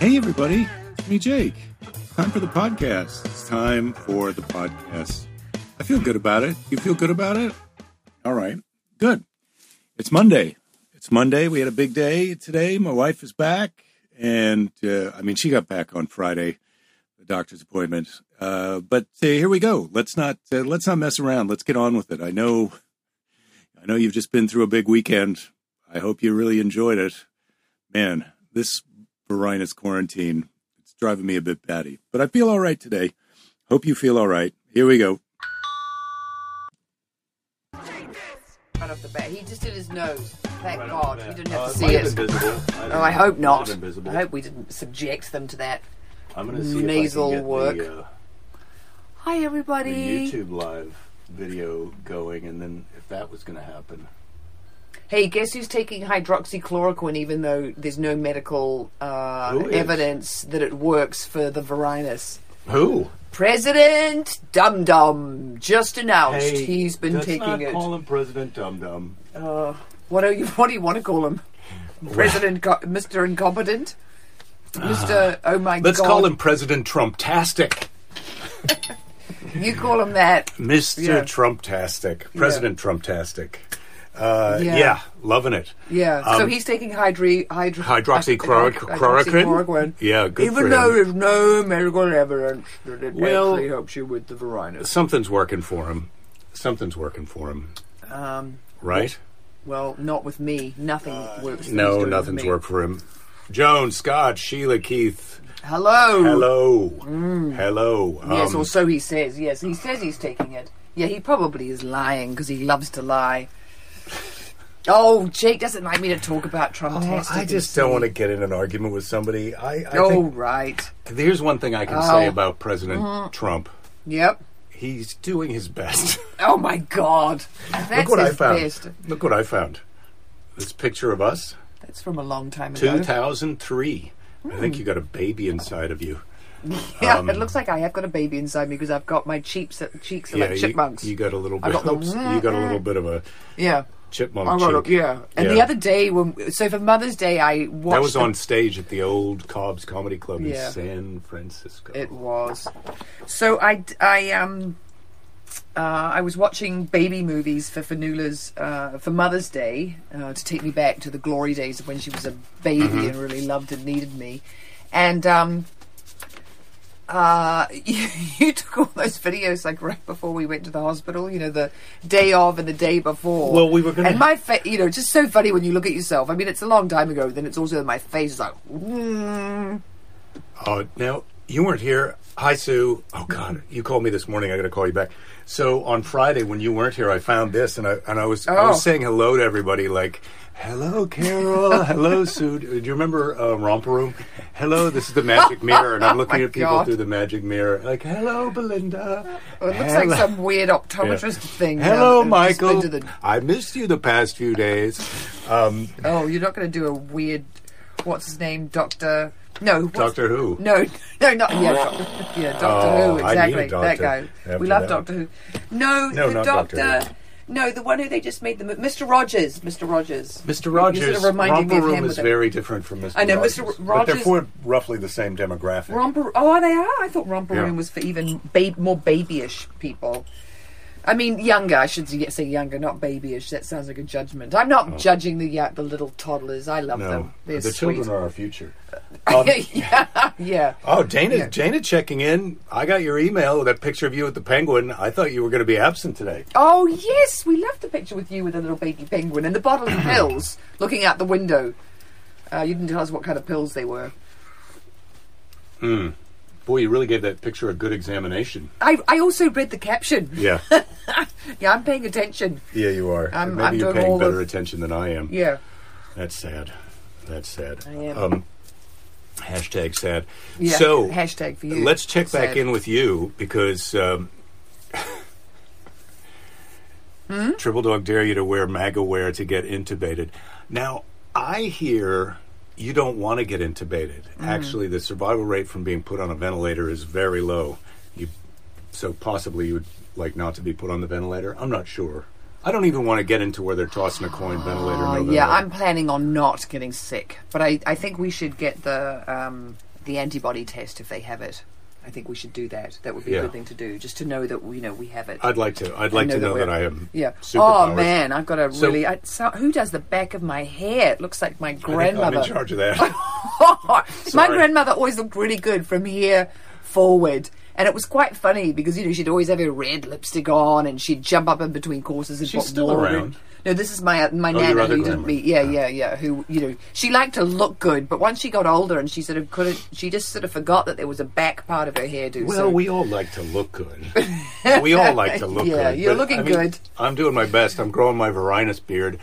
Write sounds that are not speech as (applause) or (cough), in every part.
Hey, everybody. It's me, Jake. Time for the podcast. It's time for the podcast. I feel good about it. You feel good about it? All right. Good. It's Monday. It's Monday. We had a big day today. My wife is back. And uh, I mean, she got back on Friday, the doctor's appointment. Uh, but uh, here we go. Let's not uh, let's not mess around. Let's get on with it. I know, I know you've just been through a big weekend. I hope you really enjoyed it. Man, this Varinus quarantine, it's driving me a bit batty. But I feel all right today. Hope you feel all right. Here we go. Right off the bat. He just did his nose. Thank Right God. the You didn't Uh, have to see it. have been visible. I Oh, I hope It not. have been visible. I hope we didn't subject them to that. I'm going to see nasal if I work. The, uh, Hi, the everybody. YouTube live video going, and then if that was going to happen, Hey, guess who's taking hydroxychloroquine even though there's no medical uh, evidence that it works for the Varinus? who? President Dum Dum just announced Hey, he's been taking it. let's taking not it. Call him President Dum Dum. Uh, what do you What do you want to call him? President, Co- Mr. Incompetent, (sighs) Mr. Oh my God. Let's God! call him President Trump-tastic. (laughs) You call him that. Mr. Yeah. Trump-tastic. President Trump-tastic. Uh, Yeah. yeah. loving it. Yeah. so Um, he's taking hydri- hydro- Hydroxychloroquine? hydroxychloroquine. Yeah, good Even though there's no medical evidence that it Well- actually helps you with the varinus. Something's working for him. Something's working for him, Um, right? well, not with me. Nothing works. these No, nothing's worked for him. Joan, Scott, Sheila, Keith. Hello. Hello. Hello. Yes, Um, or so he says. Yes, he says he's taking it. Yeah, he probably is lying because he loves to lie. Oh, Jake doesn't like me to talk about Trump. oh, I just don't want to get in an argument with somebody. I, I Oh, think right. here's one thing I can Oh. say about President mm-hmm. Trump. Yep. He's doing his best. (laughs) Oh my God. That's Look what I found. best. Look what I found. This picture of us, That's from a long time ago. 2003. I think you hmm. got a baby inside of you. (laughs) Yeah, Um, it looks like I have got a baby inside me because I've got my cheeks uh, cheeks are like chipmunks. you got a little I bit. got the- oops, you got a little bit of a (laughs) yeah, chipmunk. I got cheek. it. Yeah, and the other day when so for Mother's Day I watched. That was the- on stage at the old Cobb's Comedy Club Yeah. in San Francisco. It was. So I I um. Uh, I was watching baby movies for Fanula's uh, for Mother's Day uh, to take me back to the glory days of when she was a baby Mm-hmm. and really loved and needed me. And um, uh, you, (laughs) you took all those videos like right before we went to the hospital. You know, the day of and the day before. Well, we were gonna- And my face, you know, it's just so funny when you look at yourself. I mean, it's a long time ago. Then it's also my face is like. Mm. Oh, now you weren't here. Hi, Sue. Oh God, you called me this morning. I got to call you back. So on Friday when you weren't here, I found this, and I and I was I Oh. was saying hello to everybody, like. Hello, Carol. (laughs) Hello, Sue. Do you remember uh, Romper Room? Hello, this is the (laughs) magic mirror, and I'm looking Oh at people God. through the magic mirror. Like, hello, Belinda. It looks Hello. like some weird optometrist thing. Hello, just been Michael. the- I missed you the past few days. Um, oh, you're not going to do a weird. What's his name, Doctor? No, Doctor Who. No, (laughs) no, not yeah, Doctor, yeah, oh, Doctor Oh, Who. I need a Exactly, that doctor guy. after We love that. Doctor Who. No, No, the Doctor. Doctor No, the one who they just made the Mr. Rogers. Mr. Rogers. Mr. Rogers, sort of reminding me Romper of Room him is very different from Mr. I know, Rogers. Mr. Rogers, but they're for roughly the same demographic. Romper. Oh, they are? I thought Romper Yeah. Room was for even babe, more babyish people. I mean, younger. I should say younger, not babyish. That sounds like a judgment. I'm not judging the the little toddlers. I love Oh. no, them. They're the sweet. children are our future. (laughs) Um, yeah, yeah. (laughs) oh, Dana, Yeah. Jana checking in. I got your email with that picture of you with the Penguin. I thought you were going to be absent today. Oh yes, we love the picture with you with a little baby penguin and the bottle of (clears throat) pills looking out the window. Uh, you didn't tell us what kind of pills they were. Boy, you really gave that picture a good examination. I, I also read the caption. Yeah, (laughs) Yeah, I'm paying attention. yeah, you are. I'm- Maybe I'm you're doing paying better attention than I am. Yeah. That's sad. That's sad. I am. Um, hashtag sad. Yeah. So hashtag for you. Let's check back in with you because um, Hmm? Triple Dog dare you to wear MAGA wear to get intubated. Now, I hear you don't want to get intubated. Hmm. Actually, the survival rate from being put on a ventilator is very low. You, so possibly you would like not to be put on the ventilator. I'm not sure. I don't even want to get into where they're tossing a coin, ventilator, no ventilator. yeah, I'm planning on not getting sick, but I, I think we should get the um, the antibody test if they have it. I think we should do that. That would be Yeah. a good thing to do, just to know that we know we have it. I'd like to. I'd like know to that know we're- that I am. yeah. Oh man, I've got a So- really. I, so, who does the back of my hair? It looks like my I think I'm grandmother. in charge of that. (laughs) my Sorry. grandmother always looked really good from here forward. And it was quite funny because you know she'd always have her red lipstick on, and she'd jump up in between courses and She's put still water in. around. No, this is my my Oh, nana who didn't grandma. meet. Yeah, yeah, yeah. Who you know she liked to look good, but once she got older and she sort of couldn't, she just sort of forgot that there was a back part of her hairdo. Well, so. we all like to look good. (laughs) we all like to look Yeah, good. Yeah, you're looking I mean, good. I'm doing my best. I'm growing my Varinus beard,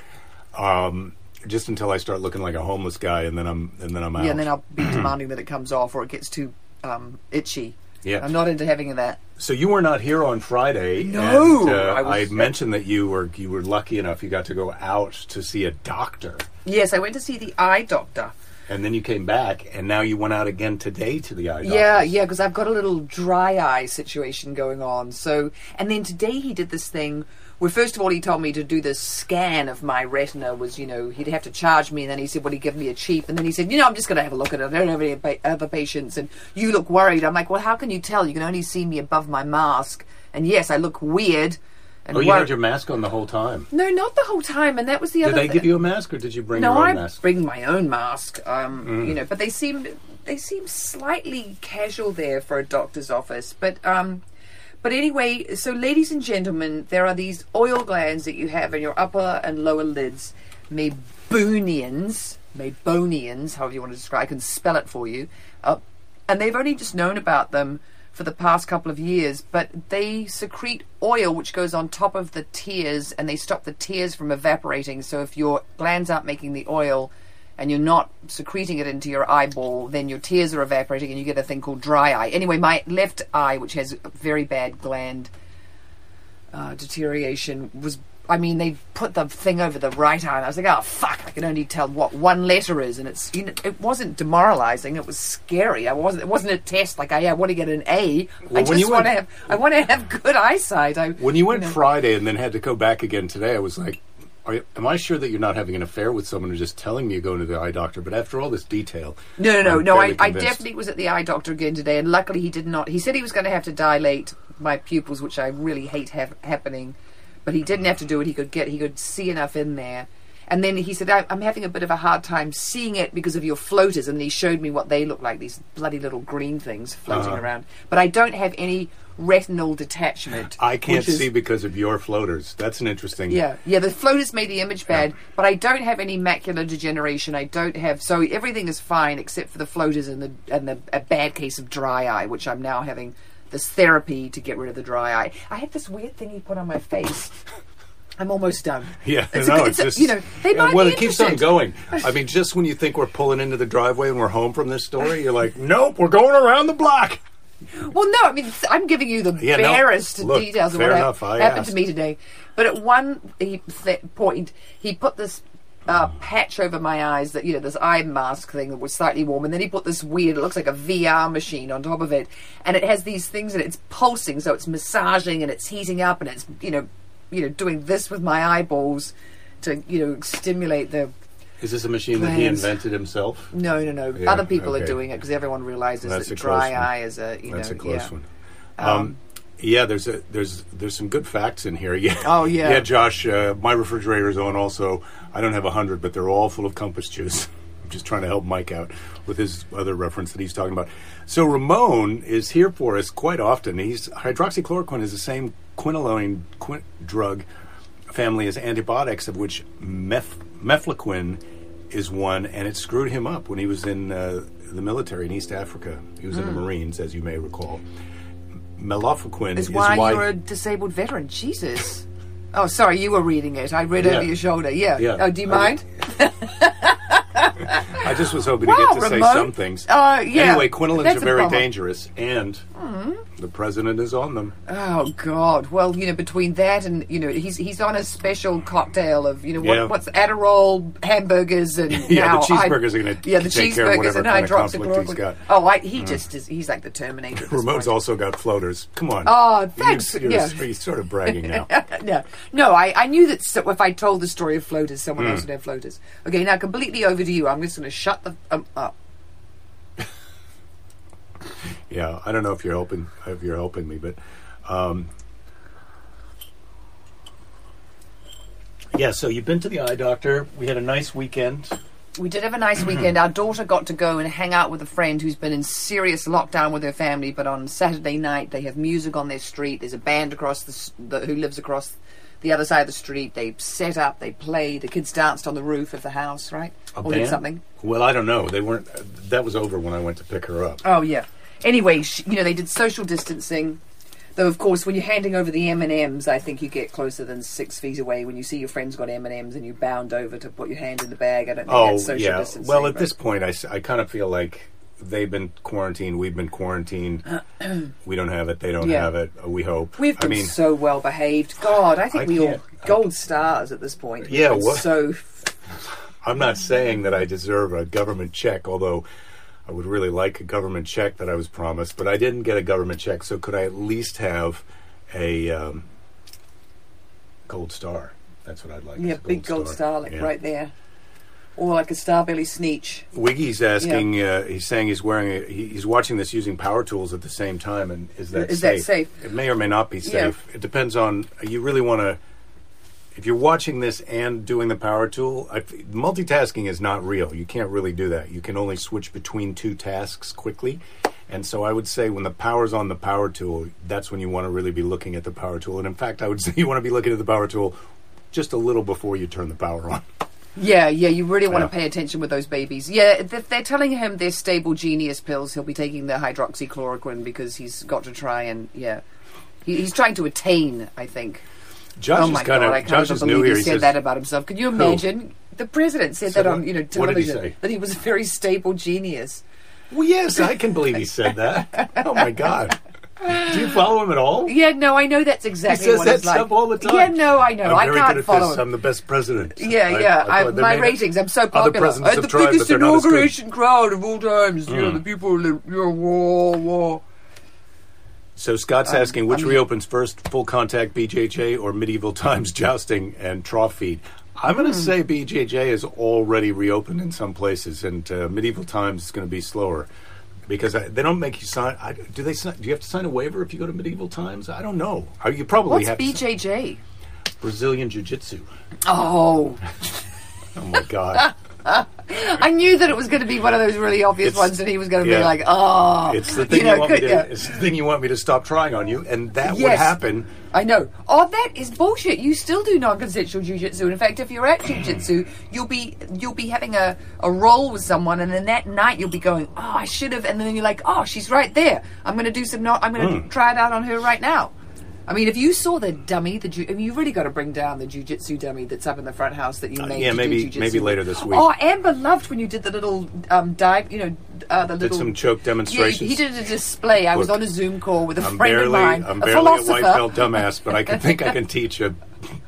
um, just until I start looking like a homeless guy, and then I'm and then I'm out. yeah, and then I'll be demanding that it comes off or it gets too um, itchy. Yeah. I'm not into having that. so you were not here on Friday. No, and, uh, I I, mentioned that you were you were lucky enough you got to go out to see a doctor, Yes, I went to see the eye doctor. and then you came back, and now you went out again today to the eye doctor. Yeah, yeah, because I've got a little dry eye situation going on. So, and then today he did this thing where first of all he told me to do this scan of my retina. Was you know he'd have to charge me, and then he said, "Well, he give me a cheap," and then he said, "You know, I'm just going to have a look at it. I don't have any other patients, and you look worried." I'm like, "Well, how can you tell? You can only see me above my mask, and yes, I look weird." And Oh, you wor- had your mask on the whole time. no, not the whole time, and that was the Did other. Did they thi- give you a mask, or did you bring no, your own I mask? bring my own mask. Um, Mm. You know, but they seemed they seemed slightly casual there for a doctor's office. But um, but anyway, so ladies and gentlemen, there are these oil glands that you have in your upper and lower lids, Meibomians, Meibomians, however you want to describe. I can spell it for you. Uh, and they've only just known about them for the past couple of years, but they secrete oil which goes on top of the tears and they stop the tears from evaporating. So if your glands aren't making the oil and you're not secreting it into your eyeball, then your tears are evaporating and you get a thing called dry eye. Anyway, my left eye, which has very bad gland uh, deterioration, was. I mean, they put the thing over the right eye, and I was like, "Oh fuck! I can only tell what one letter is." And it's you know, it wasn't demoralizing; it was scary. I wasn't. It wasn't a test like I, I want to get an A. Well, I when just you want to went- have. I want to have good eyesight. I, When you went know. Friday and then had to go back again today, I was like, are "Am I sure that you're not having an affair with someone who's just telling me you're going to the eye doctor?" But after all this detail, No, no, no, I'm no. I, I definitely was at the eye doctor again today, and luckily he did not. He said he was going to have to dilate my pupils, which I really hate happening, but he didn't have to do it. He could get, he could see enough in there. And then he said, "I'm having a bit of a hard time seeing it because of your floaters." And he showed me what they look like, these bloody little green things floating Uh-huh. around. But I don't have any retinal detachment. I can't is- see because of your floaters. That's an interesting. yeah, yeah. The floaters made the image bad, but I don't have any macular degeneration. I don't have so everything is fine except for the floaters and the and the a bad case of dry eye, which I'm now having this therapy to get rid of the dry eye. I had this weird thing he put on my face. I'm almost done. Yeah, It's no, a- it's, it's a- just you know, they Yeah, might well, be it keeps on going. I (sighs) mean, just when you think we're pulling into the driveway and we're home from this story, you're like, (laughs) "Nope, we're going around the block." Well, no, I mean I'm giving you the Yeah, no, barest look, details of what enough, happened asked. to me today. But at one he, th- point, he put this uh, patch over my eyes that you know this eye mask thing that was slightly warm, and then he put this weird. It looks like a VR machine on top of it, and it has these things and it's pulsing, so it's massaging and it's heating up, and it's you know, you know, doing this with my eyeballs to you know stimulate the. Is this a machine that he invented himself? No, no, no. Yeah, Other people okay. are doing it because everyone realizes That's that dry one. eye is a you That's know a close yeah. one. Um, yeah, there's a there's there's some good facts in here. (laughs) Yeah. Oh, yeah. Yeah, Josh. Uh, my refrigerator's on. Also, I don't have a hundred, but they're all full of compass juice. (laughs) I'm just trying to help Mike out with his other reference that he's talking about. So Ramon is here for us quite often. He's hydroxychloroquine is the same quinolone quin- drug family is antibiotics, of which mef- mefloquine is one, and it screwed him up when he was in uh, the military in East Africa. He was in the Marines, as you may recall. Mefloquine is is why, why you're a disabled veteran. Jesus. Oh, sorry, you were reading it. I read Yeah. over your shoulder. Yeah. Yeah. Oh, do you mind? I just was hoping Wow, to get to say some things. Uh, yeah. Anyway, quinolines That's are very dangerous, and the president is on them. Oh God. Well, you know, between that and you know, he's he's on a special cocktail of you know what, Yeah. what's Adderall, hamburgers, and (laughs) Yeah, now the cheeseburgers are gonna yeah the take care of cheeseburgers and kind of conflict he's hydroxychloroquine. got. Mm. Oh, I, he just is. He's like the Terminator. at Ramon's also got floaters. Come on. Oh, thanks. You're, you're, Yeah. you're sort of bragging now. (laughs) no, no. I, I knew that so if I told the story of floaters, someone Hmm. else would have floaters. Okay, now completely over to you. I'm just going to shut the um, up. (laughs) yeah, I don't know if you're helping if you're helping me, but um, yeah. So you've been to the eye doctor. We had a nice weekend. We did have a nice weekend. (clears throat) Our daughter got to go and hang out with a friend who's been in serious lockdown with her family. But on Saturday night, they have music on their street. There's a band across the, the who lives across the other side of the street. They set up, they played. The kids danced on the roof of the house, right? A or did band? something. Well, I don't know. They weren't. That was over when I went to pick her up. Oh yeah. Anyway, sh- you know they did social distancing. Though of course, when you're handing over the M and M's, I think you get closer than six feet away. When you see your friend's got M and M's and you bound over to put your hand in the bag, I don't think Oh that's social yeah. distancing. Well, at but- this point, I, I kind of feel like they've been quarantined. We've been quarantined. (clears throat) we don't have it. They don't Yeah. have it. We hope. We've I been mean, so well behaved. God, I think I we all gold stars at this point. Yeah, what- So (laughs) I'm not saying that I deserve a government check, although I would really like a government check that I was promised, but I didn't get a government check, so could I at least have a um, gold star? That's what I'd like. yeah, a big gold star, like Yeah. right there, or like a Starbelly Sneetch. Wiggy's asking. Uh, he's saying he's wearing. A, he, he's watching this using power tools at the same time, and is that Is that safe? safe? It may or may not be Yeah. safe. It depends on. You really want to. If you're watching this and doing the power tool, I, multitasking is not real. You can't really do that. You can only switch between two tasks quickly. And so I would say when the power's on the power tool, that's when you want to really be looking at the power tool. And in fact, I would (laughs) say you want to be looking at the power tool just a little before you turn the power on. Yeah, yeah, you really want Yeah. to pay attention with those babies. Yeah, th- they're telling him they're stable genius pills. He'll be taking the hydroxychloroquine because he's got to try and yeah, he, he's trying to attain. I think. Josh oh is my kind god, I can't Josh believe he here. He said says, that about himself. Can you imagine? The president said that on you know What did he television say? that he was a very stable genius. Well, yes, I can believe he said that. Oh my God! Do you follow him at all? Yeah, no, I know that's exactly he says what that it's like. all the time. Yeah, no, I know. I'm I good at follow this. him. I'm the best president. Yeah, yeah. I, they my ratings. I'm so popular. I'm have uh, the tried, biggest but they're not as good. inauguration crowd of all times. You know, hmm. the people. You know, whoa, whoa. So Scott's asking which I mean- reopens first: full contact BJJ or medieval times jousting and trough feed. I'm going to say BJJ is already reopened in some places, and uh, medieval times is going to be slower because I, they don't make you sign. I, do they? Sign, do you have to sign a waiver if you go to medieval times? I don't know. You probably What's have BJJ? Brazilian Jiu Jitsu. Oh, (laughs) Oh my God! (laughs) (laughs) I knew that it was going to be one of those really obvious It's- ones, and he was going to yeah. be like, "Oh, It's the thing you, know, want me to. yeah. It's the thing you want me to stop trying on you, and that would happen. I know. Oh, that is bullshit. You still do non-consensual jujitsu. In fact, if you're at jujitsu, you'll be you'll be having a, a roll with someone, and then that night you'll be going, "Oh, I should have," and then you're like, "Oh, she's right there. I'm going to do some. No- I'm going to Hmm. try it out on her right now." I mean, if you saw the dummy, the ju- I mean, you really got to bring down the jujitsu dummy that's up in the front house that you made. Uh, yeah, maybe- maybe later this week. Oh, Amber loved when you did the little um, dive. You know, uh, the Did little some choke Yeah, demonstrations. he did a display. I was on a Zoom call with a I'm friend barely, of mine, I'm a barely a white belt dumbass, but I can think I (laughs) can teach a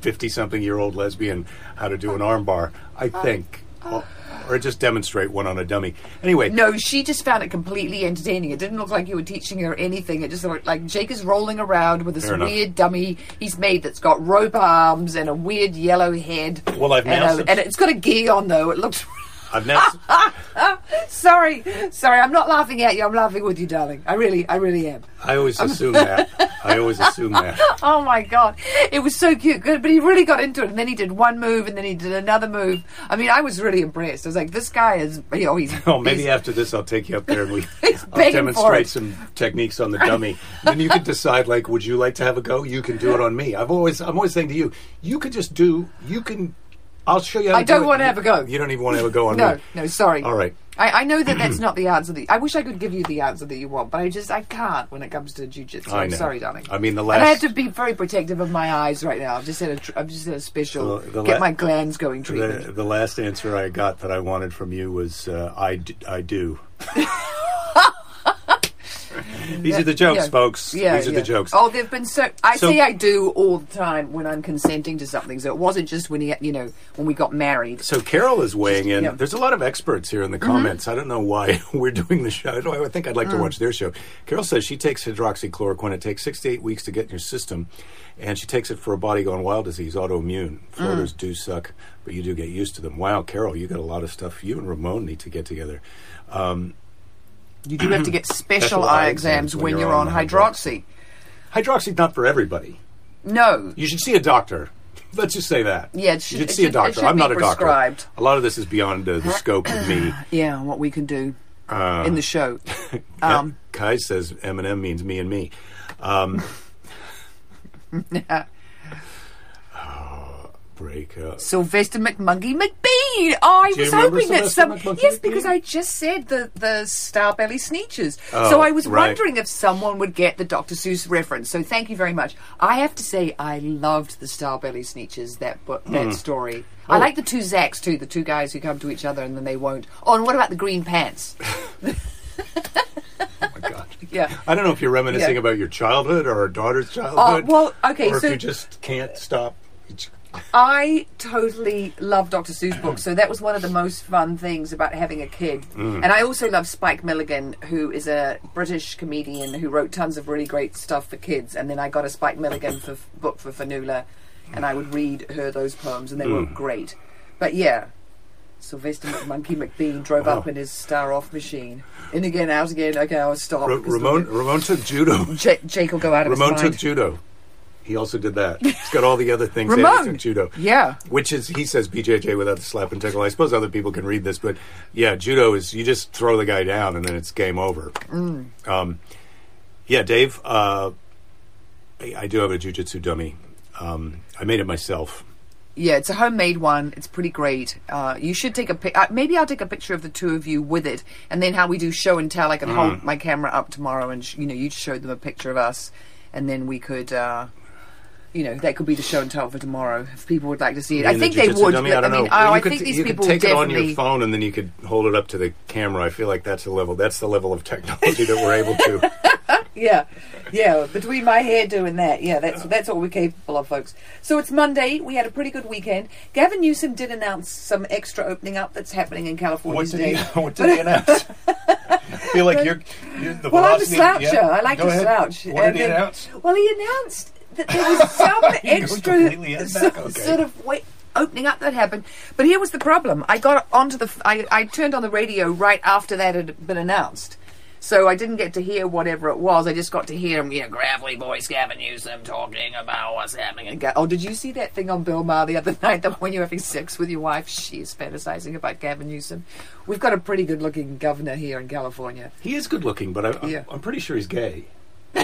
fifty-something-year-old lesbian how to do an armbar. I think, or, or just demonstrate one on a dummy. Anyway, No, she just found it completely entertaining. It didn't look like you were teaching her anything. It just looked like Jake is rolling around with this Fair enough. weird dummy he's made that's got rope arms and a weird yellow head. Well, I've and, now a- subs- and it's got a gi on though. It looks. I've now. (laughs) sorry, sorry. I'm not laughing at you. I'm laughing with you, darling. I really, I really am. I always assume that. I always (laughs) assume that. Oh my god, it was so cute. Good, but he really got into it, and then he did one move, and then he did another move. I mean, I was really impressed. I was like, this guy is, you know, he's. Oh, maybe he's- after this, I'll take you up there and we (laughs) I'll demonstrate some techniques on the dummy. then you can decide, like, would you like to have a go? You can do it on me. I've always, I'm always saying to you, you could just do. You can. I'll show you. How I to do don't it. wanna have a go. You don't even want to have a go on No, me. no, sorry. All right. I, I know that that's not the answer that I wish I could give you the answer that you want, but I just I can't when it comes to jujitsu. I I'm know. sorry, darling. I mean, the last. and I have to be very protective of my eyes right now. I've just had a tr- I've just had a special Well, the get la- my glands going treatment. The, the last answer I got that I wanted from you was uh, I, d- I do. (laughs) These are the jokes, Yeah. folks. Yeah, These are yeah. the jokes. Oh, they've been so. I So- say I do all the time when I'm consenting to something. So it wasn't just when he, you know, when we got married. So Carol is weighing in. yeah. Mm-hmm. There's a lot of experts here in the comments. I don't know why (laughs) we're doing the show. I think I'd like to Mm. watch their show. Carol says she takes hydroxychloroquine. It takes six to eight weeks to get in your system, and she takes it for a body gone wild disease, autoimmune. Floaters Mm. do suck, but you do get used to them. Wow, Carol, you got a lot of stuff. You and Ramon need to get together. Um, You do have to get (clears throat) special, eye exams when you're on hydroxy. Hydroxy's not for everybody. No. You should see a doctor. (laughs) Let's just say that. Yeah, it should- you should it see a should- it doctor. should I'm be not a doctor. A lot of this is beyond uh, the scope of me. (clears throat) Yeah, what we can do Uh, in the show. (laughs) Kai- Um, Kai says Eminem means me and me. Um, (laughs) oh, break up. Sylvester McMonkey McBean. I Do was hoping that some yes, because I just said the the Star Belly Sneetches. Oh, so I was right. wondering if someone would get the Dr. Seuss reference. So thank you very much. I have to say I loved the Star Belly Sneetches. that book, that Hmm. story. I Oh. like the two Zax too, the two guys who come to each other and then they won't. Oh, and what about the green pants? (laughs) Oh my God. Yeah. I don't know if you're reminiscing Yeah. about your childhood or our daughter's childhood. well, okay, Or if so- you just can't stop. I totally love Dr. Seuss books, so that was one of the most fun things about having a kid. Mm. And I also love Spike Milligan, who is a British comedian who wrote tons of really great stuff for kids. And then I got a Spike Milligan for, book for Fanula, and I would read her those poems, and they were Mm. great. But yeah, Sylvester Monkey McBean drove up in his Star Off machine. In again, out again. Okay, I'll stop. Because Ramon, Ramon took judo. Jake, Jake will go out of Ramon his took judo. He also did that. He's got all the other things. Ramon! judo. Yeah. Which is, he says BJJ without the slap and tickle. I suppose other people can read this, but yeah, judo is you just throw the guy down and then it's game over. Mm. Um, yeah, Dave, uh, I, I do have a jujitsu dummy. Um, I made it myself. Yeah, it's a homemade one. It's pretty great. Uh, you should take a pic. Uh, maybe I'll take a picture of the two of you with it, and then how we do show and tell. I can Mm. hold my camera up tomorrow, and sh- you know, you show them a picture of us, and then we could. Uh, you know, that could be the show and tell for tomorrow if people would like to see it. I think the they would. dummy, I don't mean, oh, I could- think these you people could take it on your phone and then you could hold it up to the camera. I feel like that's the level. That's the level of technology that we're able to. (laughs) Yeah, yeah. Between my hair doing that, yeah, that's that's what we're capable of, folks. So it's Monday. We had a pretty good weekend. Gavin Newsom did announce some extra opening up that's happening in California What did today. he? (laughs) What did he (laughs) announce? I feel like you're, you're the Well, I'm a sloucher. yeah, I like go to ahead. slouch. What And did he then- announce? Well, he announced that there was (laughs) some extra back, okay. sort of wait, opening up that happened. But here was the problem. I got onto the. f- I, I turned on the radio right after that had been announced. So I didn't get to hear whatever it was. I just got to hear him, you know, gravelly voice Gavin Newsom talking about what's happening. And go, oh, did you see that thing on Bill Maher the other (laughs) night that when you're having sex with your wife, she's fantasizing about Gavin Newsom? We've got a pretty good looking governor here in California. He is good looking, but I, I'm, Yeah. I'm pretty sure he's gay. (laughs)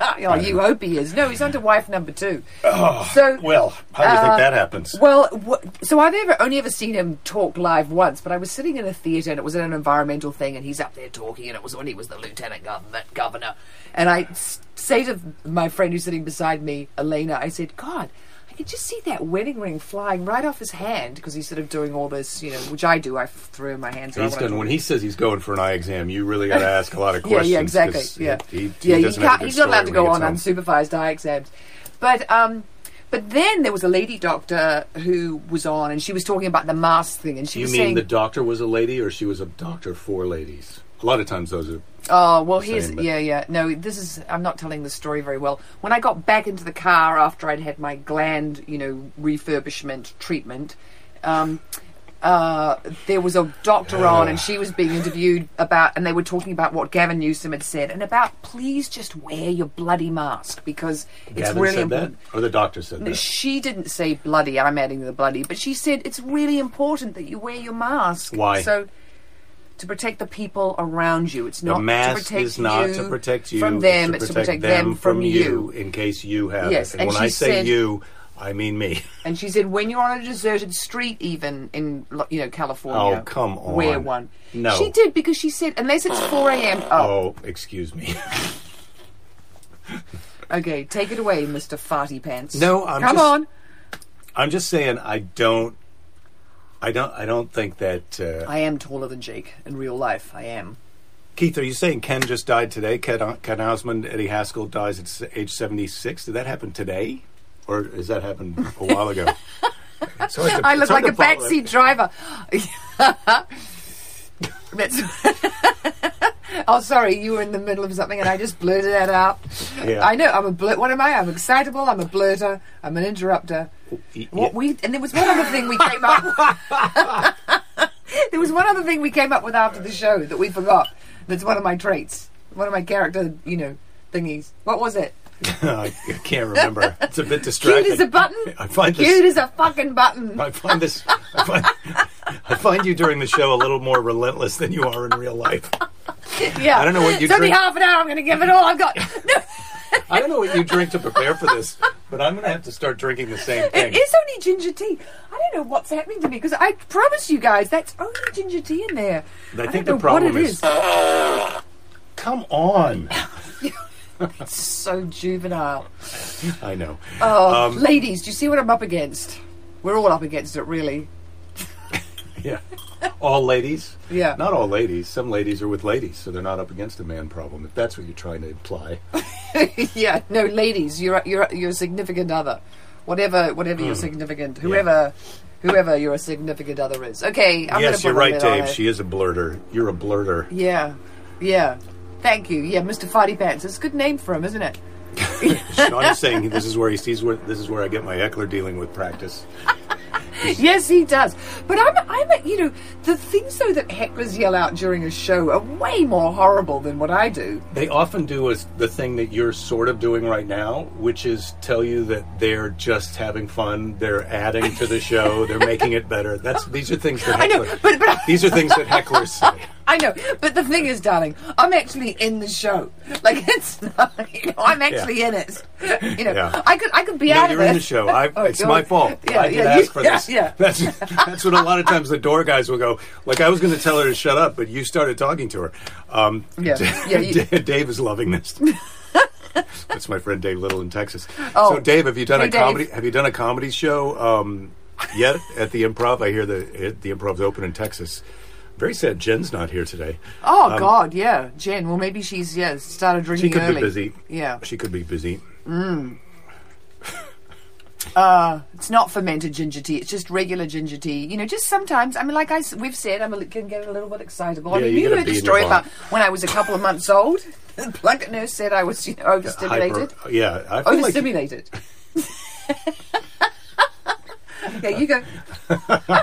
(laughs) Oh, you hope he is. No, he's under wife number two. Oh, So- well, how do you uh, think that happens? Well, wh- so I've ever only ever seen him talk live once, but I was sitting in a theatre and it was an environmental thing, and he's up there talking, and it was when he was the lieutenant governor, governor. And I s- say to my friend who's sitting beside me, Elena, I said, God, could just see that wedding ring flying right off his hand because he's sort of doing all this, you know, which I do. I throw my hands. He's when done, when he says he's going for an eye exam, you really got to ask a lot of (laughs) questions. yeah, exactly. Yeah, He, he yeah. He doesn't have a can't, he's not allowed to go on home. unsupervised eye exams. But um, but then there was a lady doctor who was on, and she was talking about the mask thing, and she You was mean saying, the doctor was a lady, or she was a doctor for ladies? A lot of times those are. "Oh, well, here's same, yeah, yeah. No, this is. I'm not telling the story very well. When I got back into the car after I'd had my gland, you know, refurbishment treatment." Um, uh, there was a doctor on, and she was being interviewed about, and they were talking about what Gavin Newsom had said, and about please just wear your bloody mask because it's Gavin really important. that, or the doctor said that. She didn't say bloody. I'm adding the bloody, but she said it's really important that you wear your mask. Why? So to protect the people around you. It's The not to protect is not you to protect you from them. It's It's to protect, them from you, in case you have Yes, it. And, and when I say said- you, I mean me. And she said, when you're on a deserted street, even in you know California, Oh, come on. wear one. No. she did because she said unless it's 4 a.m. Oh, Oh, excuse me. (laughs) okay, take it away, Mister Farty Pants. No, I'm come just- on. I'm just saying I don't. I don't. I don't think that. Uh, I am taller than Jake in real life. I am. Keith, are you saying Ken just died today? Ken, Ken Osmond, Eddie Haskell dies at age 76. Did that happen today? Or has that happened a while ago? (laughs) To- I look like a backseat driver. (laughs) (laughs) Oh, sorry, you were in the middle of something and I just blurted that out. Yeah. I know. I'm a blurt. What am I? I'm excitable. I'm a blurter. I'm an interrupter. What we and there was one other thing we came up. (laughs) (laughs) there was one other thing we came up with after the show that we forgot. That's one of my traits. One of my character, you know, thingies. What was it? (laughs) I can't remember. It's a bit distracting. Cute as a button. I find this. Cute as a fucking button. I find this. I find, I find you during the show a little more relentless than you are in real life. yeah. I don't know what you It's only drink. half an hour. I'm going to give it all I've got. No, I don't know what you drink to prepare for this, but I'm going to have to start drinking the same thing. it is only ginger tea. I don't know what's happening to me because I promise you guys that's only ginger tea in there. I think don't the know problem what it is- (laughs) Come on. (laughs) It's so juvenile. I know. Oh, Um, ladies, do you see what I'm up against? We're all up against it, really. (laughs) Yeah. All ladies? Yeah. Not all ladies. Some ladies are with ladies, so they're not up against a man problem. If that's what you're trying to imply. (laughs) yeah, no, ladies, you're you're your significant other, whatever whatever Hmm. your significant, whoever whoever your significant other is. Okay, I'm yes, you're right, Dave. She is a blurter. You're a blurter. Yeah, yeah. Thank you. Yeah, Mr. Farty Pants. It's a good name for him, isn't it? (laughs) Sean is saying this is where he sees where this is where I get my heckler dealing with practice. (laughs) yes, he does. But I'm, I'm, a, you know, the things though that hecklers yell out during a show are way more horrible than what I do. They often do is the thing that you're sort of doing right now, which is tell you that they're just having fun, they're adding to the show, they're making it better. That's these are things that (laughs) I know, but- but- these are things that hecklers say. I know, but the thing is, darling, I'm actually in the show. (laughs) Like it's, not, you know, I'm actually in it. You know, Yeah. I could, I could be No, out you're of in it. the show. (laughs) I, Oh, it's you're- my fault. Yeah, I did yeah, ask you- for yeah, this. yeah. (laughs) That's that's what a lot of times the door guys will go. Like I was going to tell her to shut up, but you started talking to her. Um, Yeah, yeah, you- Dave is loving this. That's my friend Dave Little in Texas. Oh. so Dave, have you done Hey, a comedy? Dave. Have you done a comedy show um, yet at the Improv? I hear the the Improv's open in Texas. Very sad. Jen's not here today. Oh God, yeah, Jen. Well, maybe she's yeah started drinking She could early. be busy. Yeah, She could be busy. mm (laughs) it's not fermented ginger tea. It's just regular ginger tea. You know, just sometimes. I mean, like I we've said, I'm a, can get a little bit excitable. I Yeah, mean, you you heard the story about when I was a couple of months old. (laughs) The Plunket nurse said I was, you know, overstimulated. Hyper- yeah, I feel like Overstimulated. (laughs) yeah, you go. (laughs)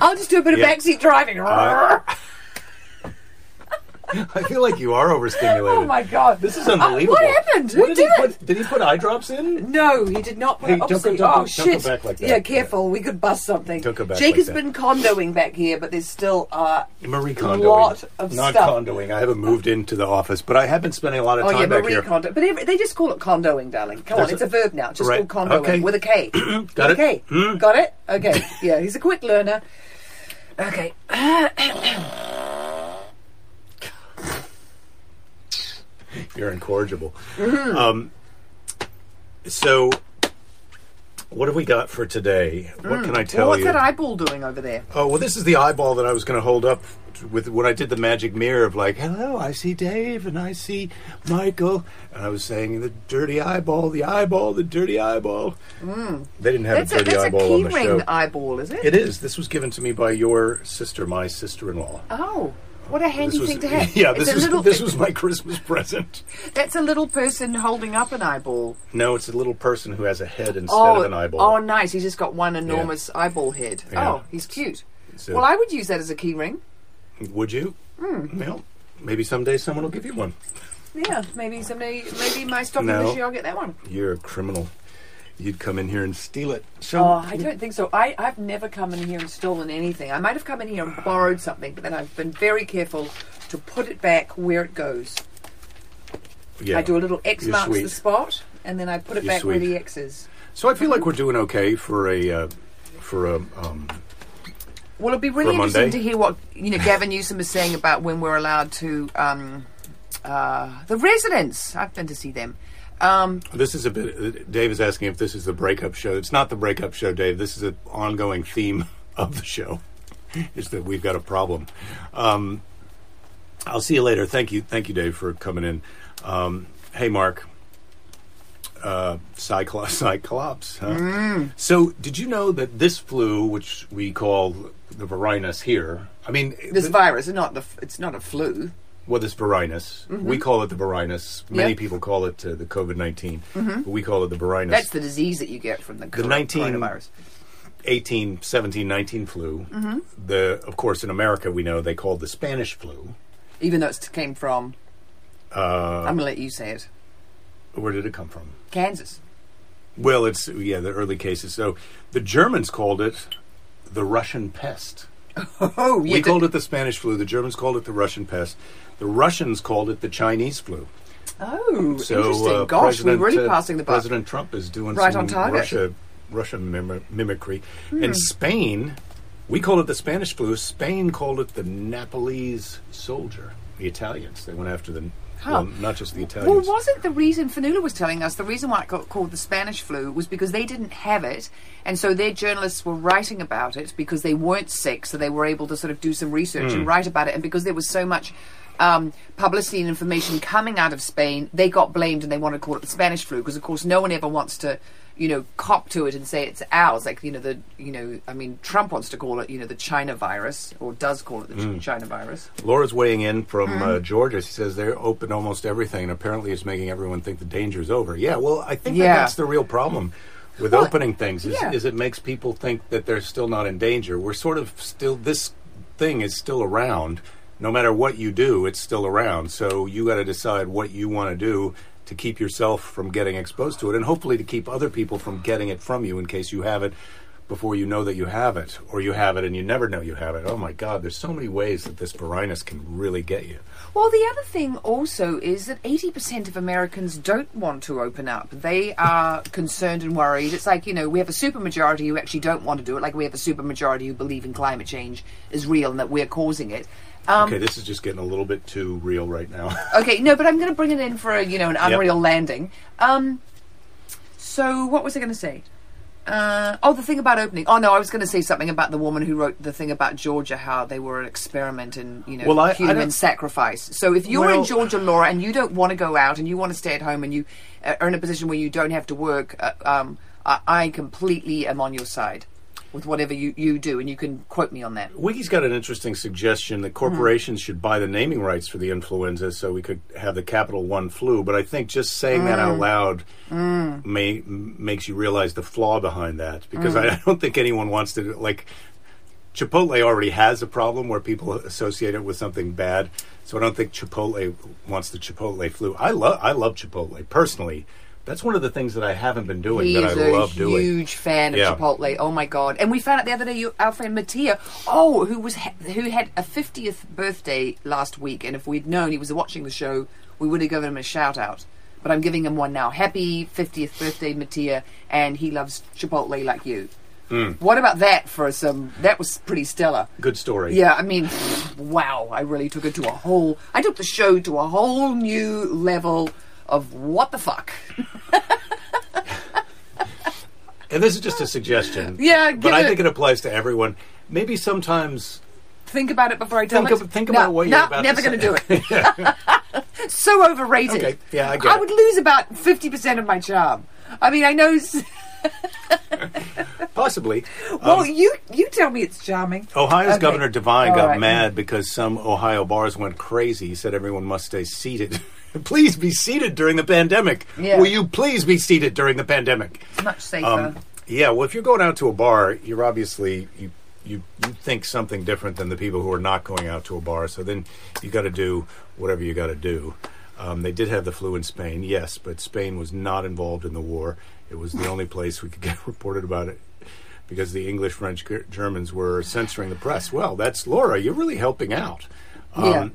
I'll just do a bit of Yeah. backseat driving. Uh, (laughs) I feel like you are overstimulated. oh my god, This is unbelievable. what happened? Who What did, did he it? put? Did he put eye drops in? No, he did not put Hey, don't go- obviously- don't go- oh don't go shit! back like that. Yeah, careful. We could bust something. Don't go back Jake like has that. been condoing back here, but there's still uh, Marie a condoing. lot of stuff. Not stuff. condoing. I haven't moved into the office, but I have been spending a lot of Oh time yeah, back Marie here. Kondo. But every- they just call it condoing, darling. Come There's on, it's a- a verb now. It's just Right. called condoing Okay. with a K. (clears throat) Got with it? Hmm? A K. Got it? Okay. Yeah, he's a quick learner. Okay. (clears throat) You're incorrigible. Mm-hmm. Um, so, what have we got for today? What can I tell Mm. well, what's you? that eyeball doing over there? Oh well, this is the eyeball that I was going to hold up with when I did the magic mirror of like, hello, I see Dave and I see Michael, and I was saying the dirty eyeball, the eyeball, the dirty eyeball. They didn't have That's a a, dirty that's a eyeball on the ring show. eyeball, is it? It is. This was given to me by your sister, my sister-in-law. Oh, what a handy was, thing to have. (laughs) yeah, this a was this was my Christmas present. That's a little person holding up an eyeball. No, it's a little person who has a head instead oh, of an eyeball. oh, nice. He's just got one enormous eyeball head. Yeah. Oh, he's cute. So- Well, I would use that as a key ring. Would you? Hmm. Well, maybe someday someone will give you one. Yeah, maybe someday, maybe my stocking No. this year I'll get that one. You're a criminal. You'd come in here and steal it. So Oh, I don't think so. I, I've never come in here and stolen anything. I might have come in here and borrowed something, but then I've been very careful to put it back where it goes. yeah. I do a little X marks sweet. the spot, and then I put it You're back where the X is. So I feel like we're doing okay for a uh, for a um, Well, it'd be really interesting to hear what you know Gavin Newsom is saying about when we're allowed to um, uh, the residents. I've been to see them. Um, This is a bit. Dave is asking if this is the breakup show. It's not the breakup show, Dave. This is an ongoing theme (laughs) of the show. Is that we've got a problem. Um, I'll see you later. Thank you, thank you, Dave, for coming in. Um, hey, Mark. Uh, Cyclops, Cyclops. Huh? So, did you know that this flu, which we call the varinus here, I mean, this the- virus not the. It's not a flu. Well, this varinus, we call it the varinus. Many Yeah. people call it uh, the COVID 19 but we call it the varinus. That's the disease that you get from the, cor- 19 coronavirus. 18, 17, 19 flu. Mm-hmm. The of course in America we know they called the Spanish flu. even though it came from. Uh, I'm gonna let you say it. where did it come from? Kansas. Well, it's yeah, the early cases. So the Germans called it the Russian pest. (laughs) Oh, yeah. we called it the Spanish flu. The Germans called it the Russian pest. The Russians called it the Chinese flu. oh, So, interesting. uh, Gosh, we're President, really uh, passing the buck. President Trump is doing Right some on target. Hmm. Russia, Russian mim- mimicry. And Spain, we called it the Spanish flu. Spain called it the Nepalese soldier. The Italians. They went after the well, not just the Italians. Well, wasn't the reason Fanula was telling us the reason why it got called the Spanish flu was because they didn't have it, and so their journalists were writing about it because they weren't sick, so they were able to sort of do some research Hmm. and write about it, and because there was so much. Um, publicity and information coming out of Spain, they got blamed and they wanted to call it the Spanish flu because, of course, no one ever wants to, you know, cop to it and say it's ours. Like, you know, the, you know, I mean, Trump wants to call it, you know, the China virus or does call it the. Ch- China virus. Laura's weighing in from Hmm. uh, Georgia. She says they're open almost everything, and apparently it's making everyone think the danger's over. Yeah, well, I think that Yeah. that's the real problem with Well, opening things is, yeah. is it makes people think that they're still not in danger. We're sort of still this thing is still around. No matter what you do, it's still around. So you got to decide what you want to do to keep yourself from getting exposed to it, and hopefully to keep other people from getting it from you in case you have it before you know that you have it, or you have it and you never know you have it. Oh my God, there's so many ways that this virus can really get you. Well, the other thing also is that 80% of Americans don't want to open up. They are concerned and worried. It's like, you know, we have a supermajority who actually don't want to do it, like we have a supermajority who believe in climate change is real and that we're causing it. Um, Okay, this is just getting a little bit too real right now. (laughs) okay, no, but I'm going to bring it in for a, you know, an unreal landing. Um, so, what was I going to say? Uh, oh, the thing about opening. Oh no, I was going to say something about the woman who wrote the thing about Georgia, how they were an experiment in you know Well, I- I human don't- sacrifice. So if you're in Georgia, Laura, and you don't want to go out and you want to stay at home and you uh, are in a position where you don't have to work, uh, um, I, I completely am on your side with whatever you, you do, and you can quote me on that. Wiki's got an interesting suggestion that corporations mm-hmm. should buy the naming rights for the influenza so we could have the Capital One flu. But I think just saying that out mm. loud mm. may, makes you realize the flaw behind that because I, mm. (laughs) I don't think anyone wants to like. Chipotle already has a problem where people associate it with something bad, so I don't think Chipotle wants the Chipotle flu. I love I love Chipotle personally. That's one of the things that I haven't been doing He that I a love doing. huge fan of Yeah. Chipotle. Oh my god! And we found out the other day, you, our friend Mattia, oh, who was ha- who had a fiftieth birthday last week, and if we'd known he was watching the show, we would have given him a shout out. But I'm giving him one now. Happy fiftieth birthday, Mattia, and he loves Chipotle like you. Hmm. What about that for some? That was pretty stellar. Good story. Yeah, I mean, wow! I really took it to a whole. I took the show to a whole new level of what the fuck. And this is just a suggestion. Yeah, but I think it applies to everyone. Maybe sometimes Think about it before I tell Think it. of- think No, about what you're no, about to never going to do it. (laughs) so overrated. Okay, yeah, I get it. would lose about fifty percent of my charm. I mean, I know. (laughs) possibly. Well, Um, you you tell me it's charming. Ohio's Okay. Governor DeWine All got right. mad because some Ohio bars went crazy. He said everyone must stay seated. (laughs) (laughs) please be seated during the pandemic. Yeah. Will you please be seated during the pandemic? It's much safer. Um, yeah, well, if you're going out to a bar, you're obviously you, you you think something different than the people who are not going out to a bar. So then you got to do whatever you got to do. Um, they did have the flu in Spain, yes, but Spain was not involved in the war. It was the only place we could (laughs) get reported about it because the English, French, Germans were censoring the press. Well, that's Laura. You're really helping out. Um, yeah.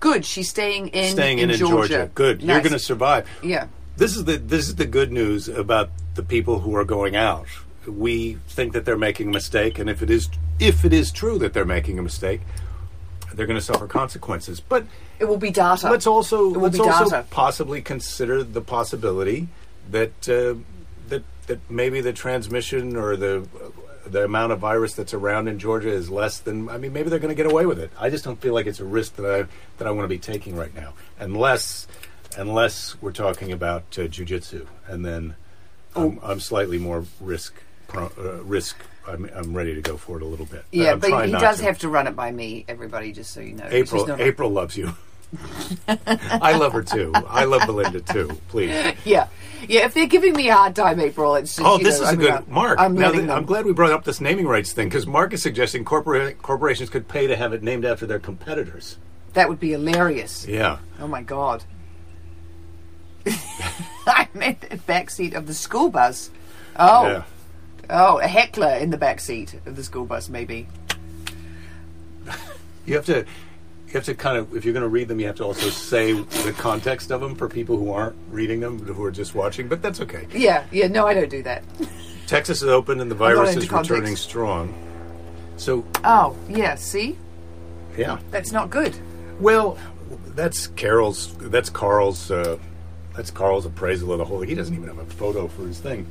Good. She's staying in. Staying in, in Georgia. Good. You're going to survive. Yeah. This is the this is the good news about the people who are going out. We think that they're making a mistake, and if it is if it is true that they're making a mistake, they're going to suffer consequences. But It will be data. let's also let's also data. possibly consider the possibility that uh, that that maybe the transmission or the the amount of virus that's around in Georgia is less than. I mean, maybe they're going to get away with it. I just don't feel like it's a risk that I that I want to be taking right now, unless unless we're talking about uh, jujitsu, and then I'm, I'm slightly more risk pro, uh, risk. I'm, I'm ready to go for it a little bit. yeah, I'm but he does to. have to run it by me. Everybody, just so you know. April. April loves you. (laughs) I love her too. I love Belinda too. Please. Yeah, yeah. If they're giving me a hard time, April, it's just, Oh, this know, is a I'm good Mark. I'm now I'm glad we brought up this naming rights thing because Mark is suggesting corpora- corporations could pay to have it named after their competitors. That would be hilarious. Yeah. Oh my god. (laughs) I'm in the back seat of the school bus. Oh, Yeah. oh, a heckler in the back seat of the school bus, maybe. You have to. You have to kind of, if you're going to read them, you have to also say the context of them for people who aren't reading them, who are just watching. But that's okay. Yeah, yeah. No, I don't do that. Texas is open and the virus is returning strong. So, Oh, yeah. See, yeah. that's not good. Well, that's Carol's. That's Carl's. Uh, that's Carl's appraisal of the whole. He doesn't even have a photo for his thing.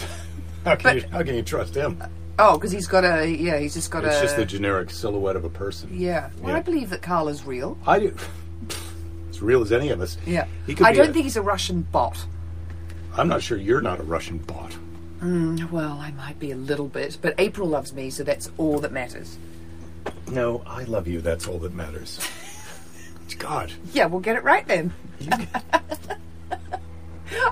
(laughs) how can But- you? How can you trust him? Oh, because he's got a yeah. He's just got It's a It's just the generic silhouette of a person. yeah. Well, Yeah. I believe that Carl is real. I do. (laughs) As real as any of us. Yeah. I don't a- think he's a Russian bot. I'm not sure you're not a Russian bot. Mm, Well, I might be a little bit, but April loves me, so that's all that matters. No, I love you. That's all that matters. (laughs) God. Yeah, we'll get it right then. (laughs)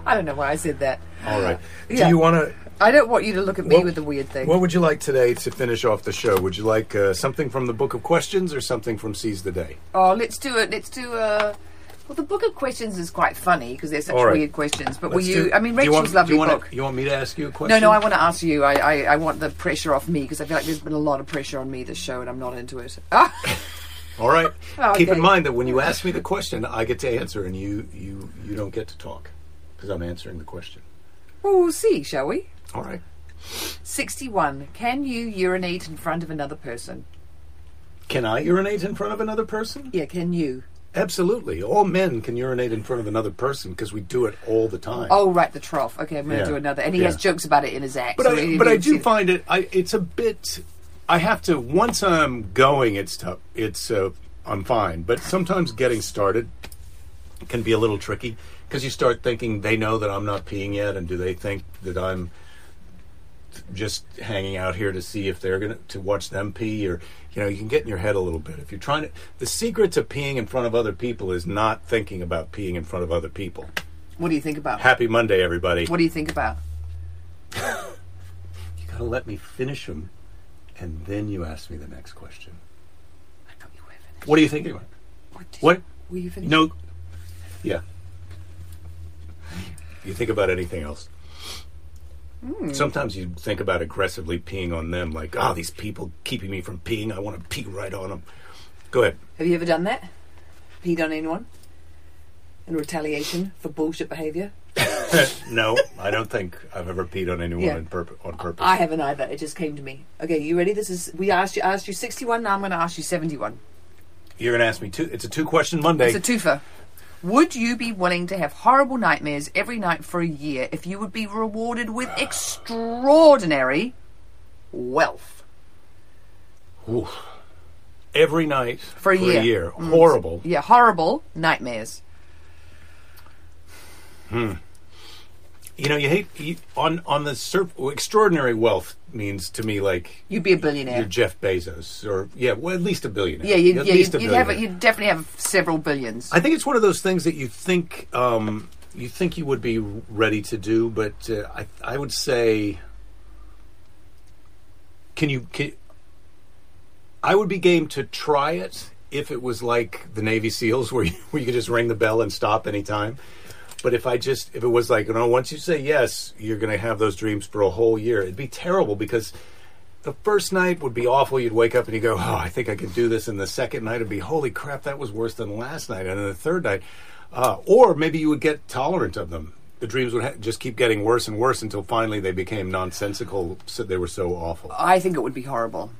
I don't know why I said that. All right. Yeah. Do you want to? I don't want you to look at me What- with the weird thing. What would you like today to finish off the show? Would you like uh, something from the Book of Questions or something from Seize the Day? oh, let's do it. Let's do a. Well, the book of questions is quite funny because they're such All right. weird questions. But will Let's you? do- I mean, do you Rachel's want, lovely do you want book. you want me to ask you a question? No, no, I want to ask you. I, I, I want the pressure off me because I feel like there's been a lot of pressure on me this show and I'm not into it. Ah, (laughs) All right. Oh, Keep okay. in mind that when you ask me the question, I get to answer, and you you you don't get to talk because I'm answering the question. well, we'll see, shall we? All right. 61. Can you urinate in front of another person? Can I urinate in front of another person? Yeah, can you? Absolutely. All men can urinate in front of another person because we do it all the time. Oh, right, the trough. Okay, I'm going to Yeah. do another. And he Yeah. has jokes about it in his act. But so I, but I do find it. I it's a bit. I have to once I'm going. It's tough. It's uh, I'm fine. But sometimes getting started can be a little tricky because you start thinking they know that I'm not peeing yet, and do they think that I'm just hanging out here to see if they're gonna to watch them pee or you know you can get in your head a little bit if you're trying to the secret to peeing in front of other people is not thinking about peeing in front of other people What do you think about? happy monday everybody What do you think about? (laughs) You gotta let me finish them, and then you ask me the next question. I thought you were finished. What are you thinking about? What? Did What? You, were you finished? No. Yeah. You think about anything else? Sometimes you think about aggressively peeing on them, like, ah, these people keeping me from peeing. I want to pee right on them. Go ahead. Have you ever done that? Peed on anyone? In retaliation for bullshit behaviour? (laughs) no, I don't think I've ever peed on anyone Yeah. in purpo- on purpose. I haven't either. It just came to me. Okay, you ready? This is we asked you asked you sixty one. Now I'm going to ask you seventy one. You're gonna ask me two. It's a two question Monday. It's a twofer. Would you be willing to have horrible nightmares every night for a year if you would be rewarded with extraordinary wealth Ooh. Every night for a year? Mm. Horrible. Yeah, horrible nightmares. You know, you hate you, on on the surf. Extraordinary wealth means to me like You'd be a billionaire. you're Jeff Bezos, or yeah, well, at least a billionaire. yeah, you'd, at yeah, least you'd, a you'd have you'd definitely have several billions. I think it's one of those things that you think um, you think you would be ready to do, but uh, I I would say, can you? Can, I would be game to try it if it was like the Navy SEALs, (laughs) where you, where you could just ring the bell and stop anytime. But if I just if it was like you know once you say yes, you're going to have those dreams for a whole year. It'd be terrible because the first night would be awful. You'd wake up and you go, "Oh, I think I can do this." And the second night would be, "Holy crap, that was worse than last night." And then the third night, uh, or maybe you would get tolerant of them. The dreams would ha- just keep getting worse and worse until finally they became nonsensical. So they were so awful. I think it would be horrible.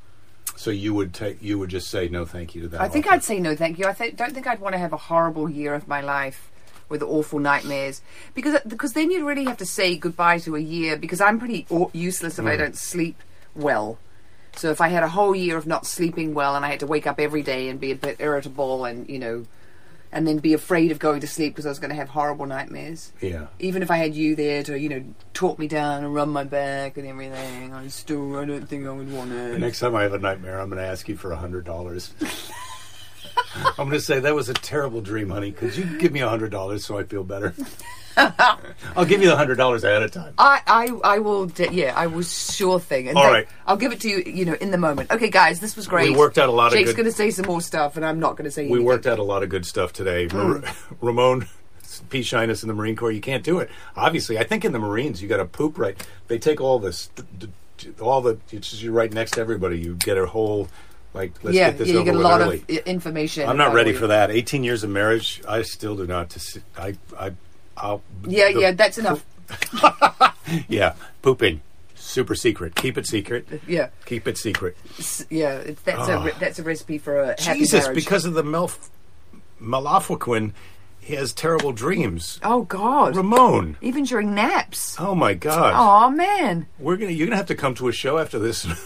So you would take, you would just say no, thank you to that. I think offer. I'd say no, thank you. I th- don't think I'd want to have a horrible year of my life with awful nightmares because because then you'd really have to say goodbye to a year because I'm pretty useless if Mm. I don't sleep well. So if I had a whole year of not sleeping well and I had to wake up every day and be a bit irritable and you know, and then be afraid of going to sleep because I was going to have horrible nightmares. Yeah. Even if I had you there to you know talk me down and rub my back and everything, I still I don't think I would want The to. next time I have a nightmare, I'm going to ask you for a hundred dollars. (laughs) I'm going to say that was a terrible dream, honey. Could you give me a hundred dollars so I feel better? (laughs) I'll give you the hundred dollars ahead of time. I, I, I will. d- Yeah, I will sure thing. And All right. I'll give it to you. You know, in the moment. Okay, guys, this was great. We worked out a lot of Jake's good- going to say some more stuff, and I'm not going to say. We anything. worked out a lot of good stuff today. Hmm. Mar- (laughs) Ramon (laughs) P. Shyness in the Marine Corps, you can't do it. Obviously, I think in the Marines, you got to poop right. They take all this, all the, it's you're right next to everybody. You get a whole, like, let's yeah, get this yeah, you over get a lot early. of information. I'm not ready for that. 18 years of marriage, I still do not. To see, I, I, I'll. Yeah, the- yeah, that's enough. (laughs) Yeah, pooping, super secret. Keep it secret. Yeah, Keep it secret. S- yeah, it's, that's a re- that's a recipe for a happy. Jesus, marriage. because of the melf- he has terrible dreams. oh God, Ramon. even during naps. Oh my God! Oh man, We're gonna. You're gonna have to come to a show after this. (laughs)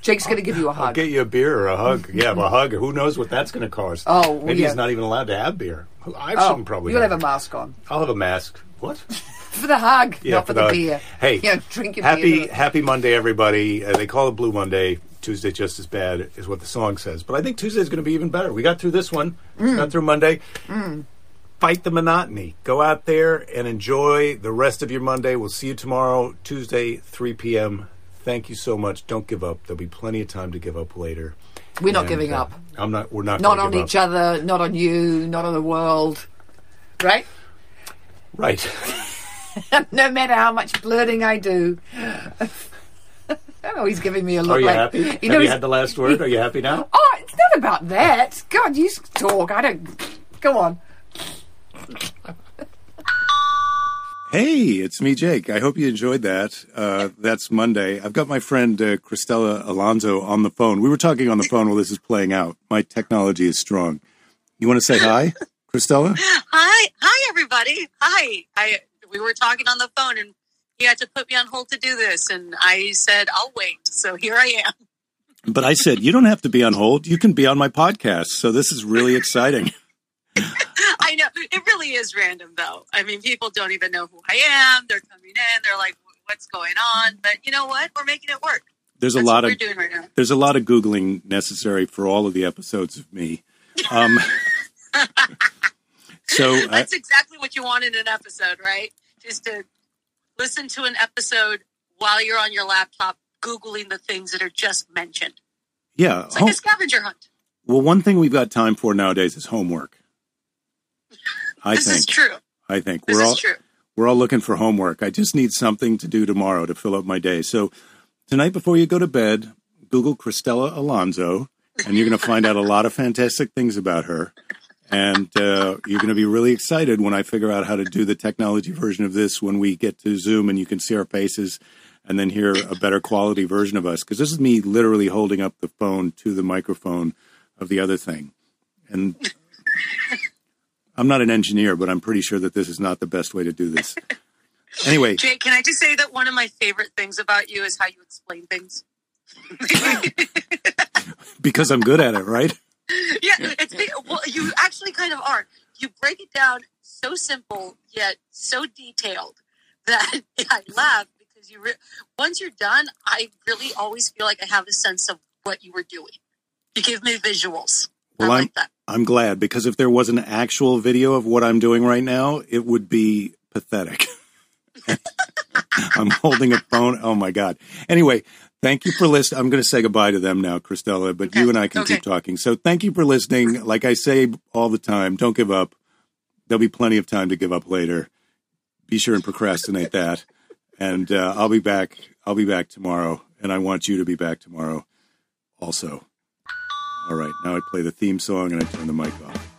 Jake's going to give you a I'll hug. get you a beer or a hug. Yeah, a hug. Who knows what that's going to cost? Oh, maybe yeah. he's not even allowed to have beer. I oh, shouldn't probably. you'll have have a mask on I'll have a mask. What? (laughs) for the hug, not for, the, hug. beer. Hey, yeah, drink your happy beer. Happy Monday, everybody. Uh, they call it Blue Monday. Tuesday just as bad is what the song says, but I think Tuesday is going to be even better. We got through this one. Mm. Got through Monday. Fight the monotony. Go out there and enjoy the rest of your Monday. We'll see you tomorrow, Tuesday, 3 p.m. Thank you so much. Don't give up. There'll be plenty of time to give up later. We're not giving uh, up. I'm not. We're not. Not on each up. other, not on you, not on the world. Right? Right. (laughs) no matter how much blurting I do. (laughs) oh, he's giving me a look Are you like happy? You Have know, you had the last word? Are you happy now? (laughs) Oh, it's not about that. God, you talk. I don't. Go on. Hey, it's me, Jake. I hope you enjoyed that. Uh, that's Monday. I've got my friend uh, Cristela Alonzo on the phone. We were talking on the phone while this is playing out. My technology is strong. You want to say hi, (laughs) Cristela? Hi, hi, everybody. Hi. I we were talking on the phone, and he had to put me on hold to do this, and I said I'll wait. So here I am. But I said, you don't have to be on hold. You can be on my podcast. So this is really exciting. (laughs) I know it really is random, though. I mean, people don't even know who I am. They're coming in. They're like, "What's going on?" But you know what? We're making it work. There's a lot of we're doing right now. there's a lot of googling necessary for all of the episodes of me. Um, (laughs) so I, That's exactly what you want in an episode, right? Just to listen to an episode while you're on your laptop, googling the things that are just mentioned. yeah. It's like home- a scavenger hunt. well, one thing we've got time for nowadays is homework. I This think. is true. I think This we're is all true. we're all looking for homework. I just need something to do tomorrow to fill up my day. So tonight, before you go to bed, Google Cristela Alonzo, and you're going to find out a lot of fantastic things about her. And uh, you're going to be really excited when I figure out how to do the technology version of this when we get to Zoom and you can see our faces and then hear a better quality version of us. Because this is me literally holding up the phone to the microphone of the other thing. And I'm not an engineer, but I'm pretty sure that this is not the best way to do this. Anyway, Jake, can I just say that one of my favorite things about you is how you explain things? (laughs) because I'm good at it, right? yeah, it's well, you actually kind of are. You break it down so simple yet so detailed that (laughs) I laugh because you. Re- once you're done, I really always feel like I have a sense of what you were doing. You give me visuals. Well, I I'm like that. I'm glad because if there was an actual video of what I'm doing right now, it would be pathetic. (laughs) I'm holding a phone. Oh my god. Anyway, thank you for listening. I'm going to say goodbye to them now, Cristela, but you and I can Okay. keep talking. So thank you for listening. Like I say all the time, don't give up. There'll be plenty of time to give up later. Be sure and procrastinate (laughs) that. And uh, I'll be back. I'll be back tomorrow, and I want you to be back tomorrow also. All right, now I play the theme song and I turn the mic off.